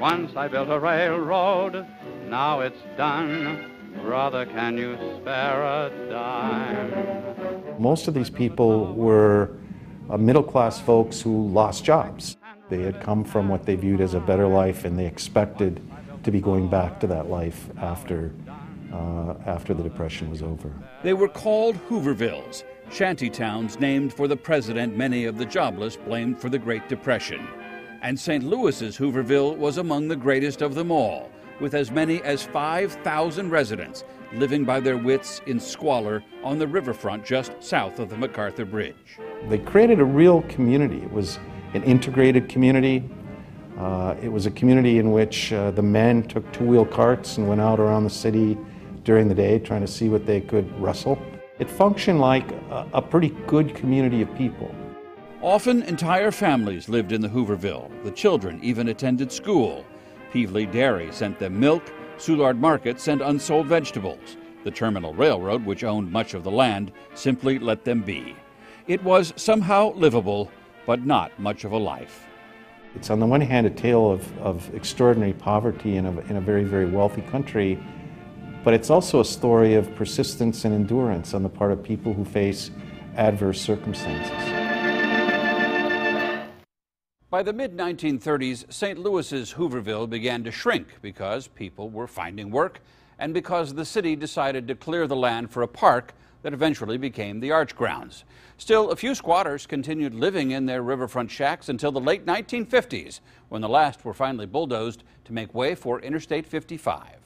Once I built a railroad, now it's done. Brother, can you spare a dime? Most of these people were uh, middle class folks who lost jobs. They had come from what they viewed as a better life and they expected to be going back to that life after, uh, after the Depression was over. They were called Hoovervilles, shanty towns named for the president many of the jobless blamed for the Great Depression. And St. Louis's Hooverville was among the greatest of them all, with as many as 5,000 residents living by their wits in squalor on the riverfront just south of the MacArthur Bridge. They created a real community. It was an integrated community. Uh, it was a community in which uh, the men took two wheel carts and went out around the city during the day trying to see what they could rustle. It functioned like a, a pretty good community of people. Often, entire families lived in the Hooverville. The children even attended school. Pevely Dairy sent them milk, Soulard Market sent unsold vegetables. The Terminal Railroad, which owned much of the land, simply let them be. It was somehow livable, but not much of a life. It's on the one hand a tale of, of extraordinary poverty in a, in a very, very wealthy country, but it's also a story of persistence and endurance on the part of people who face adverse circumstances. By the mid 1930s, St. Louis's Hooverville began to shrink because people were finding work and because the city decided to clear the land for a park that eventually became the Arch Grounds. Still, a few squatters continued living in their riverfront shacks until the late 1950s, when the last were finally bulldozed to make way for Interstate 55.